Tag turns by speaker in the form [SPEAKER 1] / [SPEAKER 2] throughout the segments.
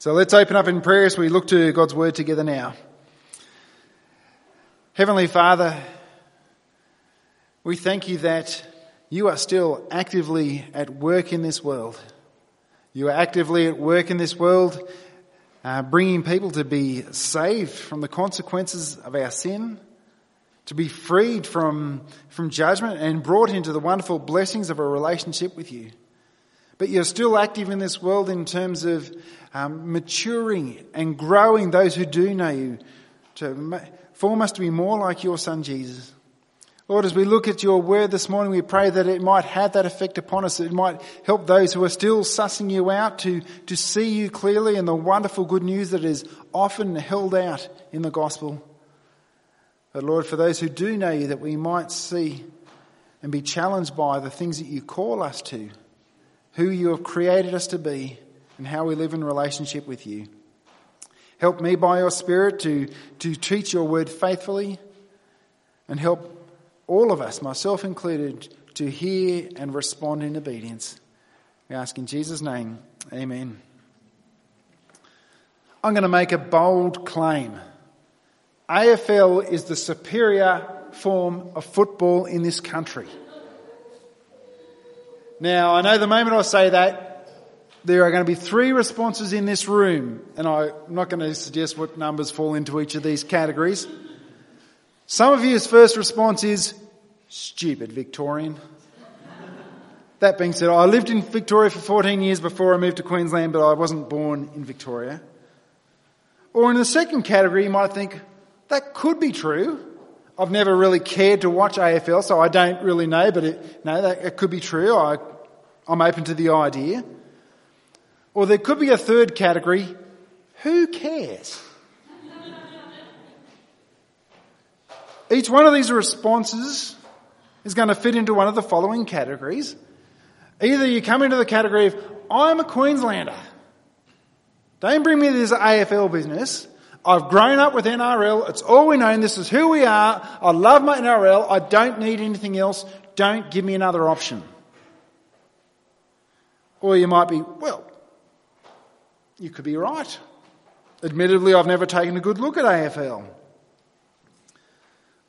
[SPEAKER 1] So let's open up in prayer as we look to God's Word together now. Heavenly Father, we thank you that you are still actively at work in this world. You are actively at work in this world, uh, bringing people to be saved from the consequences of our sin, to be freed from, from judgment and brought into the wonderful blessings of a relationship with you. But you're still active in this world in terms of um, maturing and growing those who do know you to form us to be more like your son Jesus. Lord, as we look at your word this morning, we pray that it might have that effect upon us. It might help those who are still sussing you out to, to see you clearly and the wonderful good news that is often held out in the gospel. But Lord, for those who do know you, that we might see and be challenged by the things that you call us to, who you have created us to be, and how we live in relationship with you. Help me by your Spirit to, to teach your word faithfully and help all of us, myself included, to hear and respond in obedience. We ask in Jesus' name, amen. I'm going to make a bold claim. AFL is the superior form of football in this country. Now, I know the moment I say that, there are going to be three responses in this room, and I'm not going to suggest what numbers fall into each of these categories. Some of you's first response is, stupid Victorian. that being said, I lived in Victoria for 14 years before I moved to Queensland, but I wasn't born in Victoria. Or in the second category, you might think, that could be true. I've never really cared to watch AFL, so I don't really know, but it, no, that, it could be true. I, I'm open to the idea. Or there could be a third category who cares? Each one of these responses is going to fit into one of the following categories. Either you come into the category of, I'm a Queenslander. Don't bring me this AFL business. I've grown up with NRL. It's all we know. And this is who we are. I love my NRL. I don't need anything else. Don't give me another option. Or you might be, well, you could be right. Admittedly, I've never taken a good look at AFL.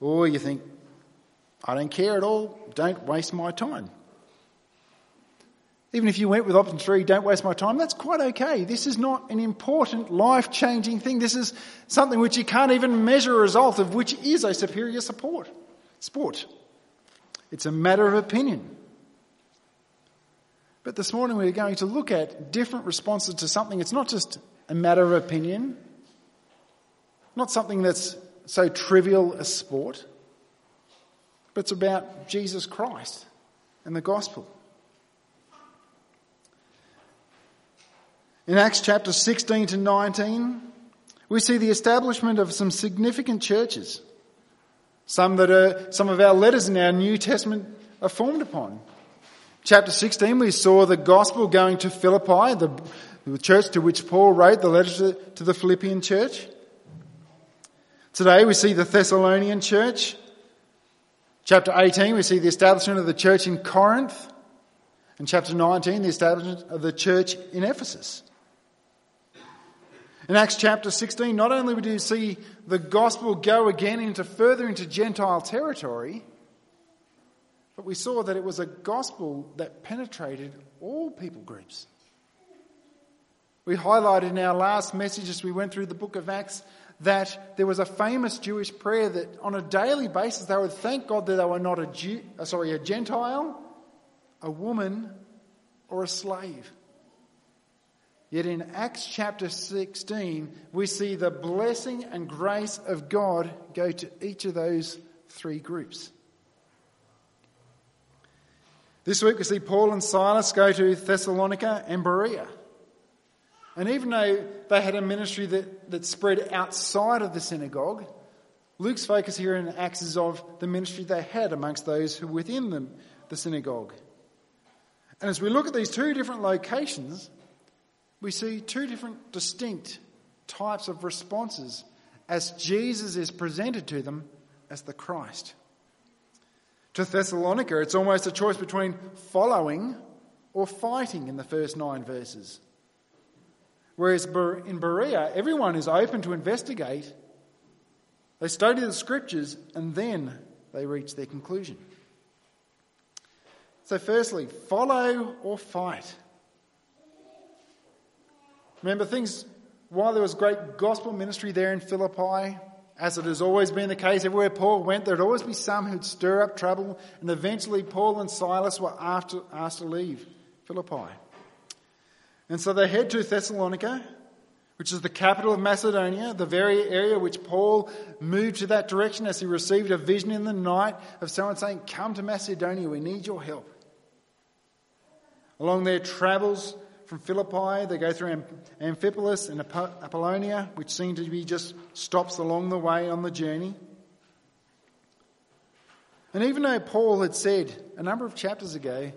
[SPEAKER 1] Or you think, I don't care at all, don't waste my time. Even if you went with option three, don't waste my time, that's quite okay. This is not an important, life changing thing. This is something which you can't even measure a result of, which is a superior support, sport. It's a matter of opinion. But this morning we're going to look at different responses to something. It's not just a matter of opinion, not something that's so trivial a sport, but it's about Jesus Christ and the gospel. In Acts chapter 16 to 19, we see the establishment of some significant churches. Some that are, some of our letters in our New Testament are formed upon. Chapter 16, we saw the gospel going to Philippi, the, the church to which Paul wrote the letter to, to the Philippian church. Today we see the Thessalonian church. Chapter 18, we see the establishment of the church in Corinth. And chapter 19, the establishment of the church in Ephesus. In Acts chapter 16, not only do you see the gospel go again into further into Gentile territory, but we saw that it was a gospel that penetrated all people groups. We highlighted in our last message as we went through the book of Acts that there was a famous Jewish prayer that on a daily basis they would thank God that they were not a Jew, uh, sorry, a Gentile, a woman, or a slave. Yet in Acts chapter 16, we see the blessing and grace of God go to each of those three groups. This week we see Paul and Silas go to Thessalonica and Berea. And even though they had a ministry that, that spread outside of the synagogue, Luke's focus here in Acts is of the ministry they had amongst those who were within them, the synagogue. And as we look at these two different locations, we see two different distinct types of responses as Jesus is presented to them as the Christ. To Thessalonica, it's almost a choice between following or fighting in the first nine verses. Whereas in Berea, everyone is open to investigate. They study the scriptures and then they reach their conclusion. So, firstly, follow or fight. Remember, things, while there was great gospel ministry there in Philippi, as it has always been the case, everywhere Paul went, there'd always be some who'd stir up trouble, and eventually Paul and Silas were asked to leave Philippi. And so they head to Thessalonica, which is the capital of Macedonia, the very area which Paul moved to that direction as he received a vision in the night of someone saying, Come to Macedonia, we need your help. Along their travels from Philippi, they go through Amphipolis and Apollonia, which seem to be just stops along the way on the journey. And even though Paul had said a number of chapters ago,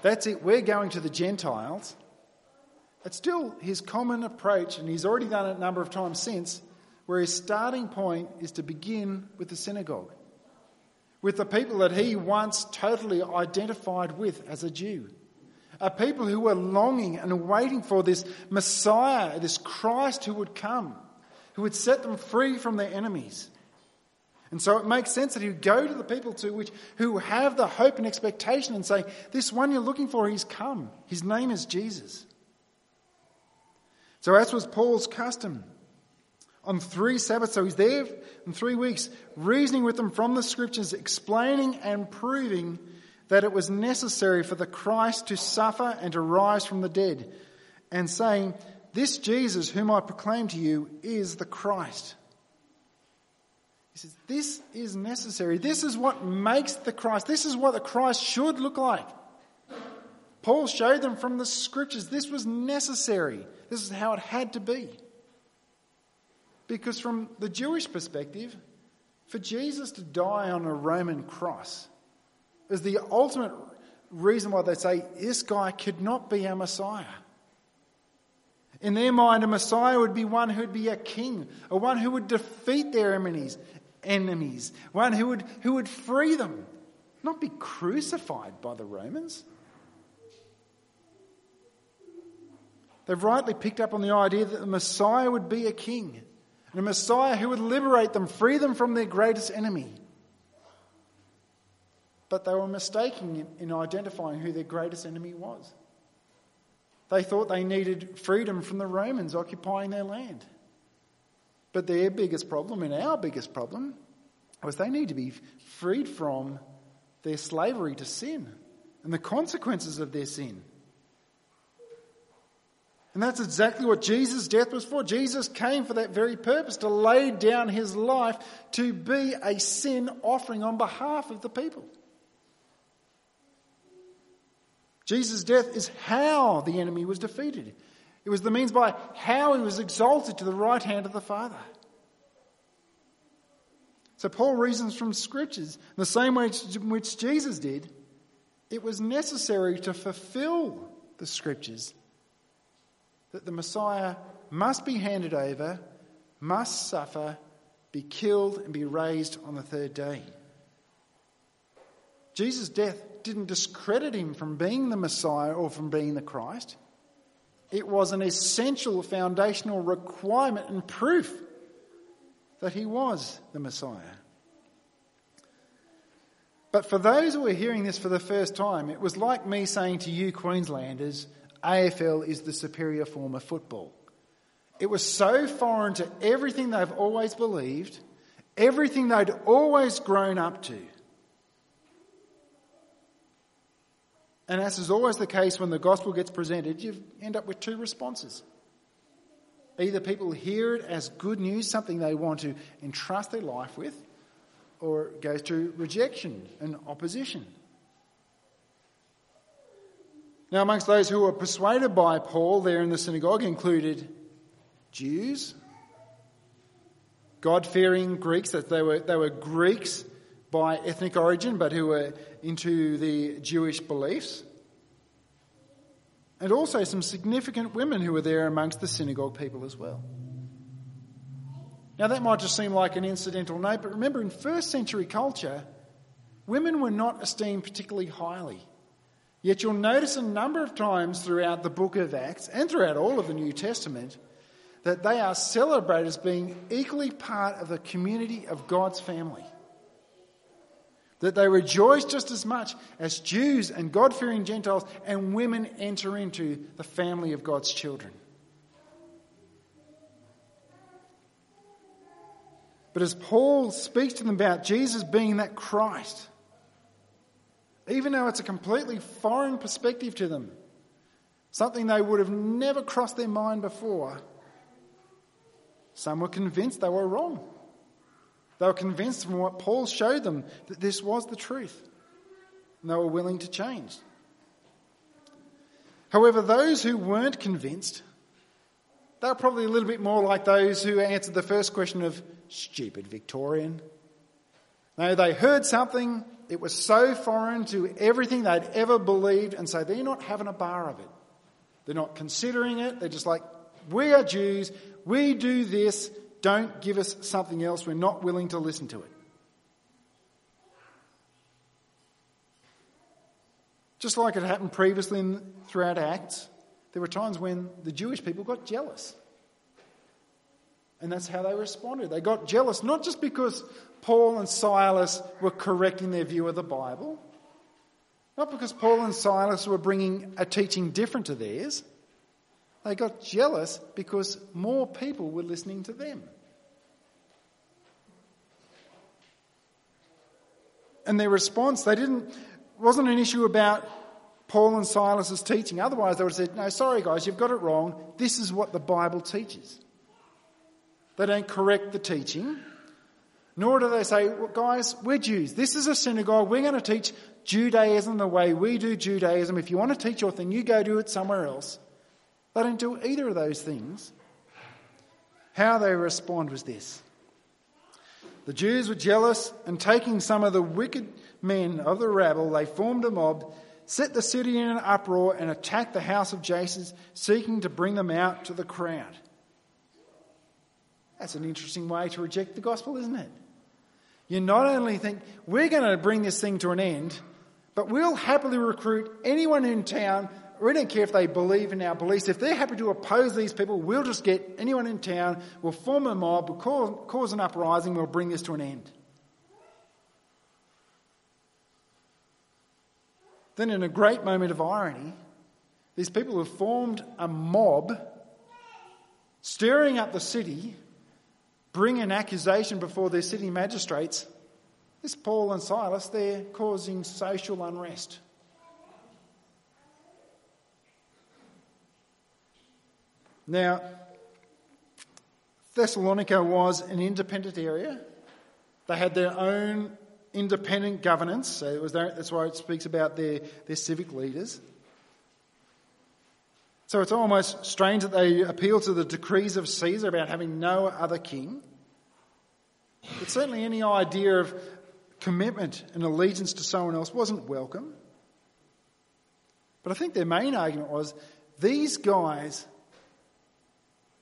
[SPEAKER 1] that's it, we're going to the Gentiles, it's still his common approach, and he's already done it a number of times since, where his starting point is to begin with the synagogue, with the people that he once totally identified with as a Jew. A people who were longing and waiting for this Messiah, this Christ who would come, who would set them free from their enemies. And so it makes sense that he would go to the people to which who have the hope and expectation and say, This one you're looking for, he's come. His name is Jesus. So, as was Paul's custom, on three Sabbaths, so he's there in three weeks, reasoning with them from the scriptures, explaining and proving that it was necessary for the Christ to suffer and to rise from the dead, and saying, This Jesus, whom I proclaim to you, is the Christ. He says, This is necessary. This is what makes the Christ. This is what the Christ should look like. Paul showed them from the scriptures this was necessary. This is how it had to be. Because from the Jewish perspective, for Jesus to die on a Roman cross is the ultimate reason why they say this guy could not be our Messiah. In their mind, a Messiah would be one who would be a king, a one who would defeat their enemies, enemies, one who would, who would free them, not be crucified by the Romans. They've rightly picked up on the idea that the Messiah would be a king, and a Messiah who would liberate them, free them from their greatest enemy. But they were mistaken in identifying who their greatest enemy was. They thought they needed freedom from the Romans occupying their land. But their biggest problem, and our biggest problem, was they need to be freed from their slavery to sin and the consequences of their sin. And that's exactly what Jesus' death was for. Jesus came for that very purpose, to lay down his life to be a sin offering on behalf of the people. Jesus' death is how the enemy was defeated. It was the means by how he was exalted to the right hand of the Father. So Paul reasons from scriptures, the same way in which Jesus did, it was necessary to fulfill the scriptures that the Messiah must be handed over, must suffer, be killed, and be raised on the third day. Jesus' death didn't discredit him from being the Messiah or from being the Christ. It was an essential foundational requirement and proof that he was the Messiah. But for those who are hearing this for the first time, it was like me saying to you, Queenslanders, AFL is the superior form of football. It was so foreign to everything they've always believed, everything they'd always grown up to. And as is always the case when the gospel gets presented, you end up with two responses. Either people hear it as good news, something they want to entrust their life with, or it goes to rejection and opposition. Now, amongst those who were persuaded by Paul there in the synagogue included Jews, God fearing Greeks, that they were, they were Greeks by ethnic origin but who were into the Jewish beliefs, and also some significant women who were there amongst the synagogue people as well. Now, that might just seem like an incidental note, but remember, in first century culture, women were not esteemed particularly highly. Yet you'll notice a number of times throughout the book of Acts and throughout all of the New Testament that they are celebrated as being equally part of the community of God's family. That they rejoice just as much as Jews and God fearing Gentiles and women enter into the family of God's children. But as Paul speaks to them about Jesus being that Christ, even though it's a completely foreign perspective to them, something they would have never crossed their mind before, some were convinced they were wrong. They were convinced from what Paul showed them that this was the truth, and they were willing to change. However, those who weren't convinced, they were probably a little bit more like those who answered the first question of stupid Victorian. No, they heard something, it was so foreign to everything they'd ever believed, and so they're not having a bar of it. They're not considering it, they're just like, we are Jews, we do this, don't give us something else, we're not willing to listen to it. Just like it happened previously in, throughout Acts, there were times when the Jewish people got jealous. And that's how they responded. They got jealous, not just because Paul and Silas were correcting their view of the Bible, not because Paul and Silas were bringing a teaching different to theirs. They got jealous because more people were listening to them. And their response, they didn't, wasn't an issue about Paul and Silas's teaching. Otherwise, they would have said, no, sorry guys, you've got it wrong. This is what the Bible teaches. They don't correct the teaching, nor do they say, well, guys, we're Jews. This is a synagogue. We're going to teach Judaism the way we do Judaism. If you want to teach your thing, you go do it somewhere else. They don't do either of those things. How they respond was this The Jews were jealous, and taking some of the wicked men of the rabble, they formed a mob, set the city in an uproar, and attacked the house of Jason, seeking to bring them out to the crowd. That's an interesting way to reject the gospel, isn't it? You not only think, we're going to bring this thing to an end, but we'll happily recruit anyone in town. We don't care if they believe in our beliefs. If they're happy to oppose these people, we'll just get anyone in town, we'll form a mob, we'll cause, cause an uprising, we'll bring this to an end. Then, in a great moment of irony, these people have formed a mob, stirring up the city bring an accusation before their city magistrates, this Paul and Silas, they're causing social unrest. Now, Thessalonica was an independent area. They had their own independent governance, so their, that's why it speaks about their, their civic leaders. So it's almost strange that they appeal to the decrees of Caesar about having no other king. But certainly any idea of commitment and allegiance to someone else wasn't welcome. But I think their main argument was these guys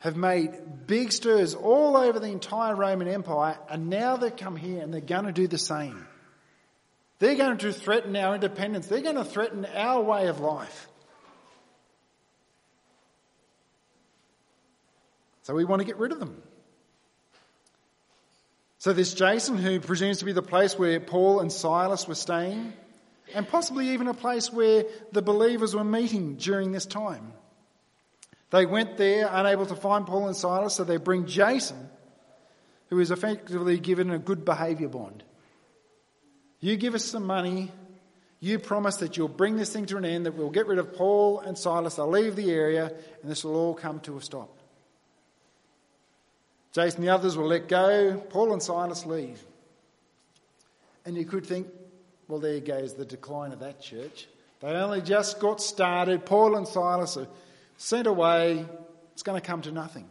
[SPEAKER 1] have made big stirs all over the entire Roman Empire, and now they've come here and they're going to do the same. They're going to threaten our independence. They're going to threaten our way of life. So we want to get rid of them. So this Jason, who presumes to be the place where Paul and Silas were staying, and possibly even a place where the believers were meeting during this time. They went there unable to find Paul and Silas, so they bring Jason, who is effectively given a good behaviour bond. You give us some money, you promise that you'll bring this thing to an end, that we'll get rid of Paul and Silas, they'll leave the area, and this will all come to a stop. Jason and the others will let go. Paul and Silas leave. And you could think, well, there goes the decline of that church. They only just got started. Paul and Silas are sent away. It's going to come to nothing.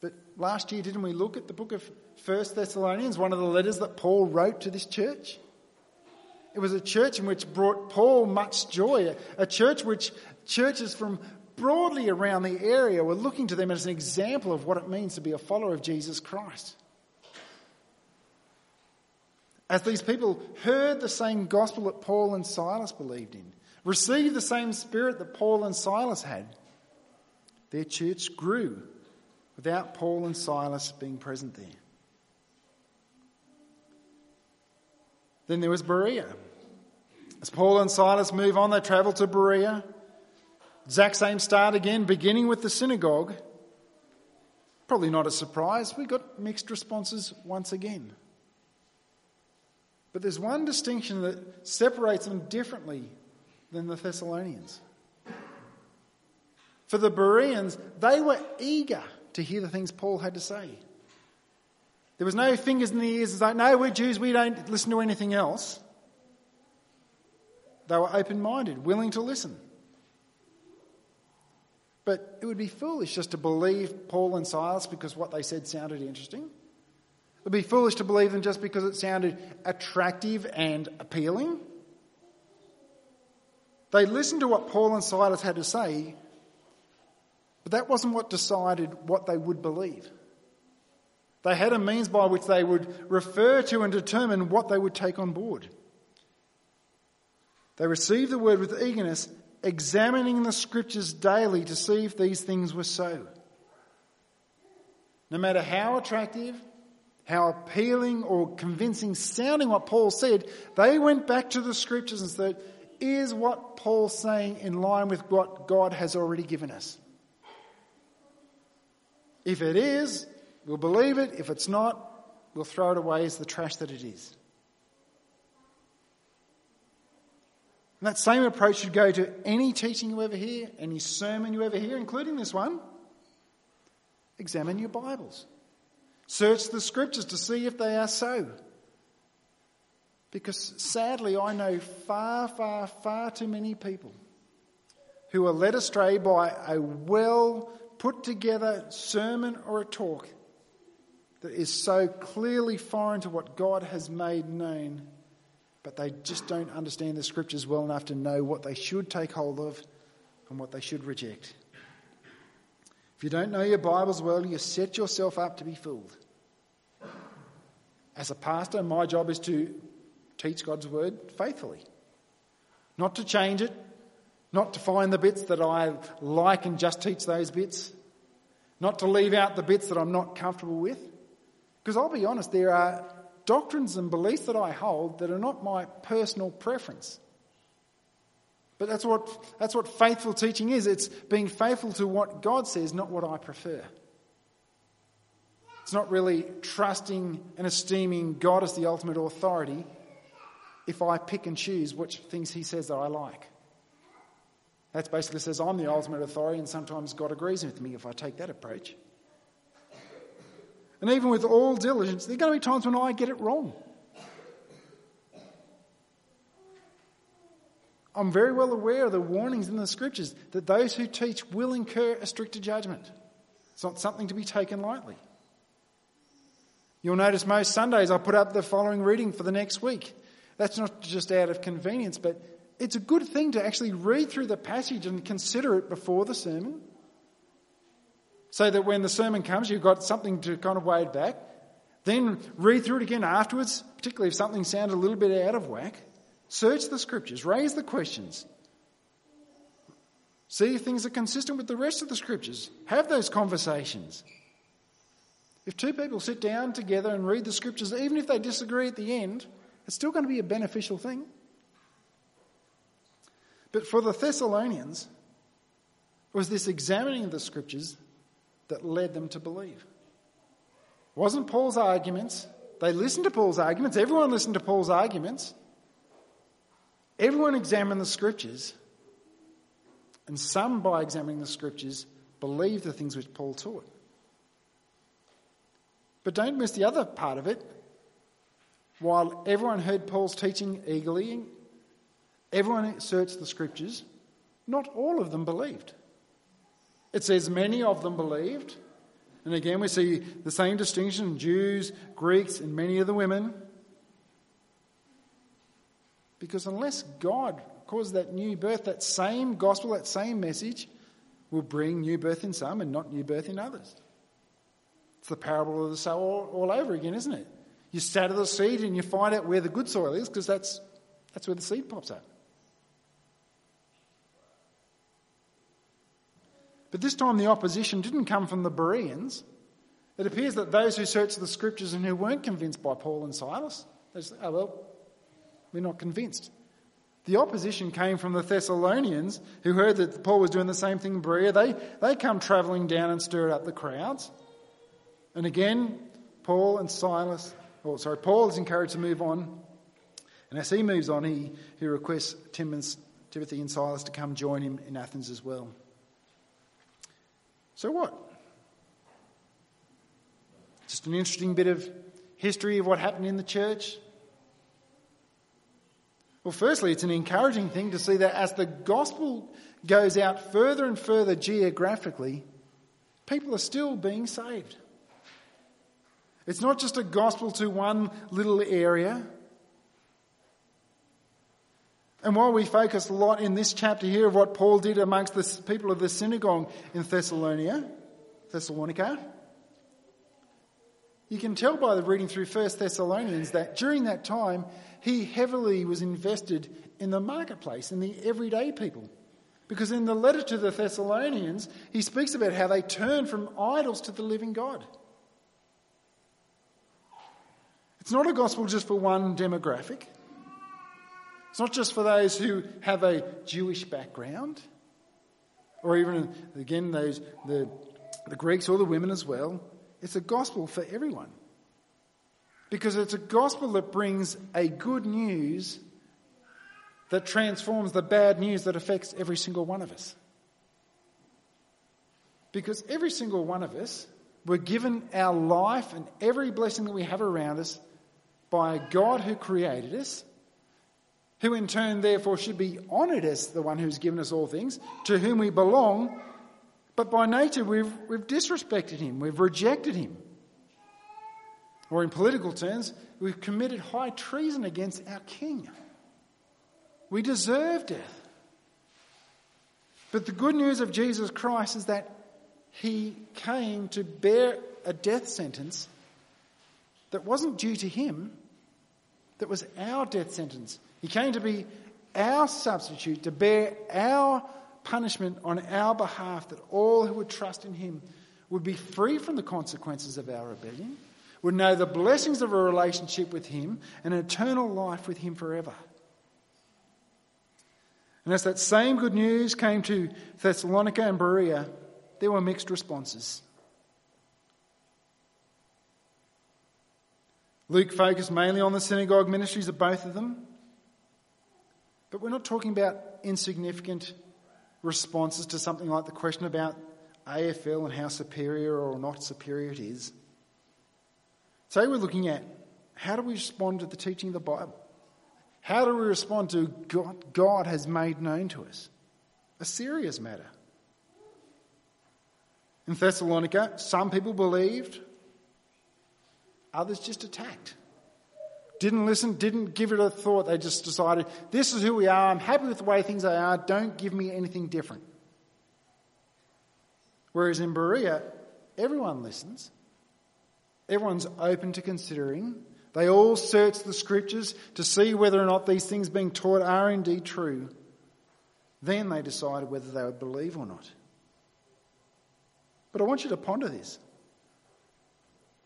[SPEAKER 1] But last year, didn't we look at the book of First Thessalonians, one of the letters that Paul wrote to this church? It was a church in which brought Paul much joy, a church which churches from broadly around the area were looking to them as an example of what it means to be a follower of Jesus Christ. As these people heard the same gospel that Paul and Silas believed in, received the same spirit that Paul and Silas had, their church grew without Paul and Silas being present there. Then there was Berea. As Paul and Silas move on, they travel to Berea. Exact same start again, beginning with the synagogue. Probably not a surprise. We got mixed responses once again. But there's one distinction that separates them differently than the Thessalonians. For the Bereans, they were eager to hear the things Paul had to say. There was no fingers in the ears. It's like, no, we're Jews, we don't listen to anything else. They were open minded, willing to listen. But it would be foolish just to believe Paul and Silas because what they said sounded interesting. It would be foolish to believe them just because it sounded attractive and appealing. They listened to what Paul and Silas had to say, but that wasn't what decided what they would believe. They had a means by which they would refer to and determine what they would take on board. They received the word with eagerness, examining the scriptures daily to see if these things were so. No matter how attractive, how appealing or convincing sounding what Paul said, they went back to the scriptures and said, Is what Paul's saying in line with what God has already given us? If it is, we'll believe it. If it's not, we'll throw it away as the trash that it is. And that same approach should go to any teaching you ever hear, any sermon you ever hear, including this one. Examine your Bibles. Search the scriptures to see if they are so. Because sadly, I know far, far, far too many people who are led astray by a well put together sermon or a talk that is so clearly foreign to what God has made known but they just don't understand the scriptures well enough to know what they should take hold of and what they should reject. If you don't know your Bibles well, you set yourself up to be fooled. As a pastor, my job is to teach God's word faithfully, not to change it, not to find the bits that I like and just teach those bits, not to leave out the bits that I'm not comfortable with. Because I'll be honest, there are doctrines and beliefs that I hold that are not my personal preference. But that's what, that's what faithful teaching is. It's being faithful to what God says, not what I prefer. It's not really trusting and esteeming God as the ultimate authority if I pick and choose which things He says that I like. That basically says I'm the ultimate authority, and sometimes God agrees with me if I take that approach. And even with all diligence, there are going to be times when I get it wrong. I'm very well aware of the warnings in the scriptures that those who teach will incur a stricter judgment. It's not something to be taken lightly. You'll notice most Sundays I put up the following reading for the next week. That's not just out of convenience, but it's a good thing to actually read through the passage and consider it before the sermon. So that when the sermon comes, you've got something to kind of wade back. Then read through it again afterwards, particularly if something sounded a little bit out of whack. Search the scriptures, raise the questions. See if things are consistent with the rest of the scriptures. Have those conversations. If two people sit down together and read the scriptures, even if they disagree at the end, it's still going to be a beneficial thing. But for the Thessalonians, it was this examining of the scriptures that led them to believe. It wasn't Paul's arguments. They listened to Paul's arguments. Everyone listened to Paul's arguments. Everyone examined the scriptures. And some, by examining the scriptures, believed the things which Paul taught. But don't miss the other part of it. While everyone heard Paul's teaching eagerly, everyone searched the scriptures, not all of them believed. It says many of them believed. And again, we see the same distinction Jews, Greeks, and many of the women. Because unless God causes that new birth, that same gospel, that same message will bring new birth in some and not new birth in others. It's the parable of the sower all, all over again, isn't it? You scatter the seed and you find out where the good soil is because that's, that's where the seed pops up. But this time the opposition didn't come from the Bereans. It appears that those who searched the scriptures and who weren't convinced by Paul and Silas, they said, oh well, we're not convinced. The opposition came from the Thessalonians who heard that Paul was doing the same thing in Berea. They, they come travelling down and stir up the crowds. And again, Paul and Silas, or sorry, Paul is encouraged to move on. And as he moves on, he, he requests Timothy and Silas to come join him in Athens as well. So what? Just an interesting bit of history of what happened in the church. Well, firstly, it's an encouraging thing to see that as the gospel goes out further and further geographically, people are still being saved. It's not just a gospel to one little area. And while we focus a lot in this chapter here of what Paul did amongst the people of the synagogue in Thessalonica, Thessalonica, you can tell by the reading through 1 Thessalonians that during that time he heavily was invested in the marketplace, in the everyday people. Because in the letter to the Thessalonians, he speaks about how they turn from idols to the living God. It's not a gospel just for one demographic. It's not just for those who have a Jewish background, or even, again, those, the, the Greeks or the women as well. It's a gospel for everyone. Because it's a gospel that brings a good news that transforms the bad news that affects every single one of us. Because every single one of us, we're given our life and every blessing that we have around us by a God who created us who in turn therefore should be honoured as the one who's given us all things, to whom we belong, but by nature we've, we've disrespected him, we've rejected him. Or in political terms, we've committed high treason against our king. We deserve death. But the good news of Jesus Christ is that he came to bear a death sentence that wasn't due to him, that was our death sentence. He came to be our substitute, to bear our punishment on our behalf, that all who would trust in him would be free from the consequences of our rebellion, would know the blessings of a relationship with him and an eternal life with him forever. And as that same good news came to Thessalonica and Berea, there were mixed responses. Luke focused mainly on the synagogue ministries of both of them. But we're not talking about insignificant responses to something like the question about AFL and how superior or not superior it is. Today we're looking at how do we respond to the teaching of the Bible? How do we respond to God God has made known to us? A serious matter. In Thessalonica, some people believed, others just attacked. Didn't listen, didn't give it a thought. They just decided, this is who we are. I'm happy with the way things are. Don't give me anything different. Whereas in Berea, everyone listens. Everyone's open to considering. They all search the scriptures to see whether or not these things being taught are indeed true. Then they decided whether they would believe or not. But I want you to ponder this.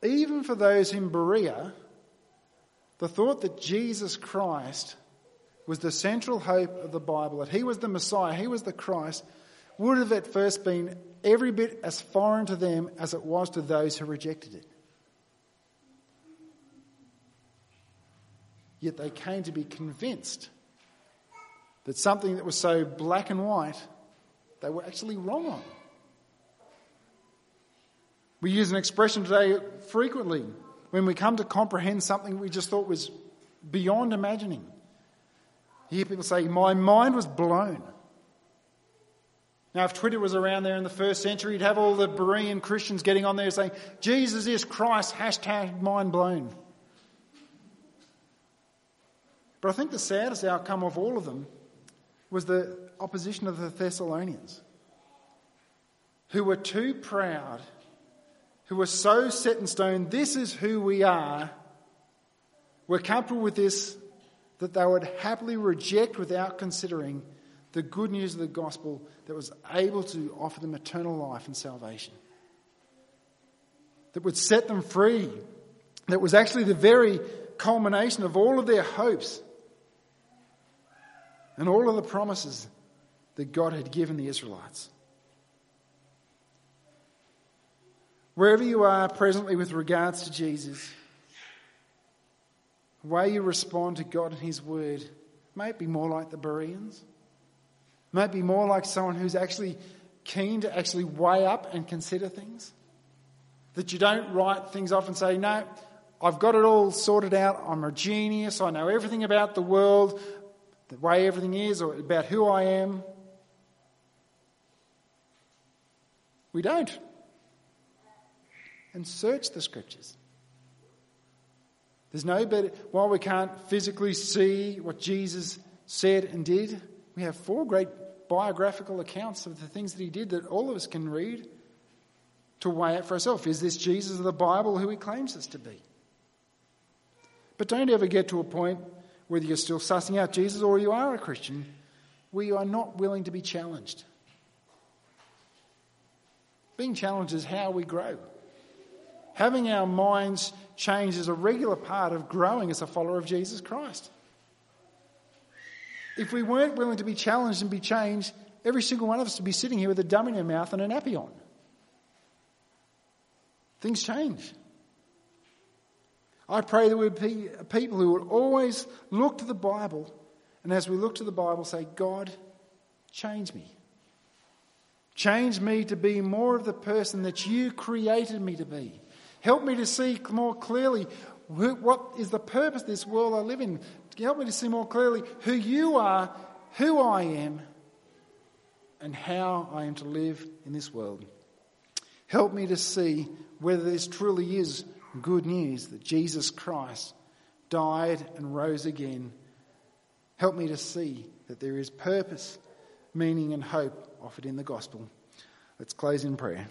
[SPEAKER 1] Even for those in Berea the thought that Jesus Christ was the central hope of the Bible, that he was the Messiah, he was the Christ, would have at first been every bit as foreign to them as it was to those who rejected it. Yet they came to be convinced that something that was so black and white, they were actually wrong on. We use an expression today frequently when we come to comprehend something we just thought was beyond imagining. You hear people say, My mind was blown. Now, if Twitter was around there in the first century, you'd have all the Berean Christians getting on there saying, Jesus is Christ, hashtag mind blown. But I think the saddest outcome of all of them was the opposition of the Thessalonians, who were too proud who were so set in stone, this is who we are, were comfortable with this, that they would happily reject without considering the good news of the gospel that was able to offer them eternal life and salvation. That would set them free. That was actually the very culmination of all of their hopes and all of the promises that God had given the Israelites. Wherever you are presently with regards to Jesus, the way you respond to God and His Word may it be more like the Bereans. May it be more like someone who's actually keen to actually weigh up and consider things. That you don't write things off and say, no, I've got it all sorted out. I'm a genius. I know everything about the world, the way everything is, or about who I am. We don't and search the scriptures. There's no better, while we can't physically see what Jesus said and did, we have four great biographical accounts of the things that he did that all of us can read to weigh it for ourselves. Is this Jesus of the Bible who he claims us to be? But don't ever get to a point whether you're still sussing out Jesus or you are a Christian where you are not willing to be challenged. Being challenged is how we grow. Having our minds changed is a regular part of growing as a follower of Jesus Christ. If we weren't willing to be challenged and be changed, every single one of us would be sitting here with a dum in our mouth and a nappy on. Things change. I pray there would be people who would always look to the Bible, and as we look to the Bible, say, God, change me. Change me to be more of the person that you created me to be. Help me to see more clearly what is the purpose of this world I live in. Help me to see more clearly who you are, who I am, and how I am to live in this world. Help me to see whether this truly is good news that Jesus Christ died and rose again. Help me to see that there is purpose, meaning, and hope offered in the gospel. Let's close in prayer.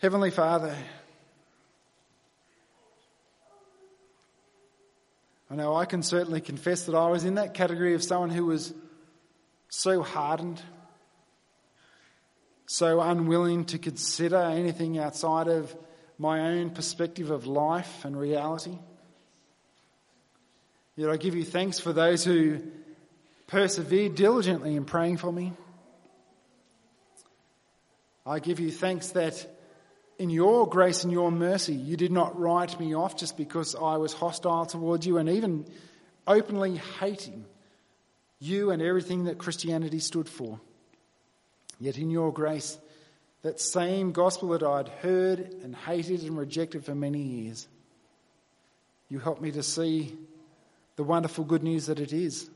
[SPEAKER 1] Heavenly Father, I know I can certainly confess that I was in that category of someone who was so hardened, so unwilling to consider anything outside of my own perspective of life and reality. Yet I give you thanks for those who persevered diligently in praying for me. I give you thanks that in your grace and your mercy, you did not write me off just because I was hostile towards you and even openly hating you and everything that Christianity stood for. Yet in your grace, that same gospel that I'd heard and hated and rejected for many years, you helped me to see the wonderful good news that it is.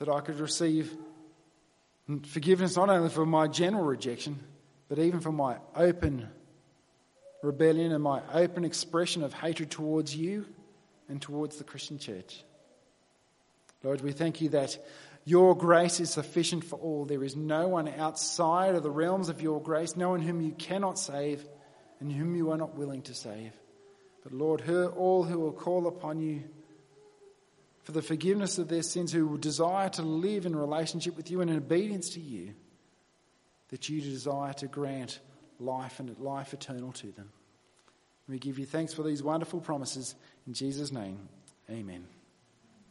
[SPEAKER 1] That I could receive forgiveness not only for my general rejection, but even for my open rebellion and my open expression of hatred towards you and towards the Christian church. Lord, we thank you that your grace is sufficient for all. There is no one outside of the realms of your grace, no one whom you cannot save and whom you are not willing to save. But Lord, her, all who will call upon you for the forgiveness of their sins, who will desire to live in relationship with you and in obedience to you, that you desire to grant life and life eternal to them. We give you thanks for these wonderful promises. In Jesus' name, amen.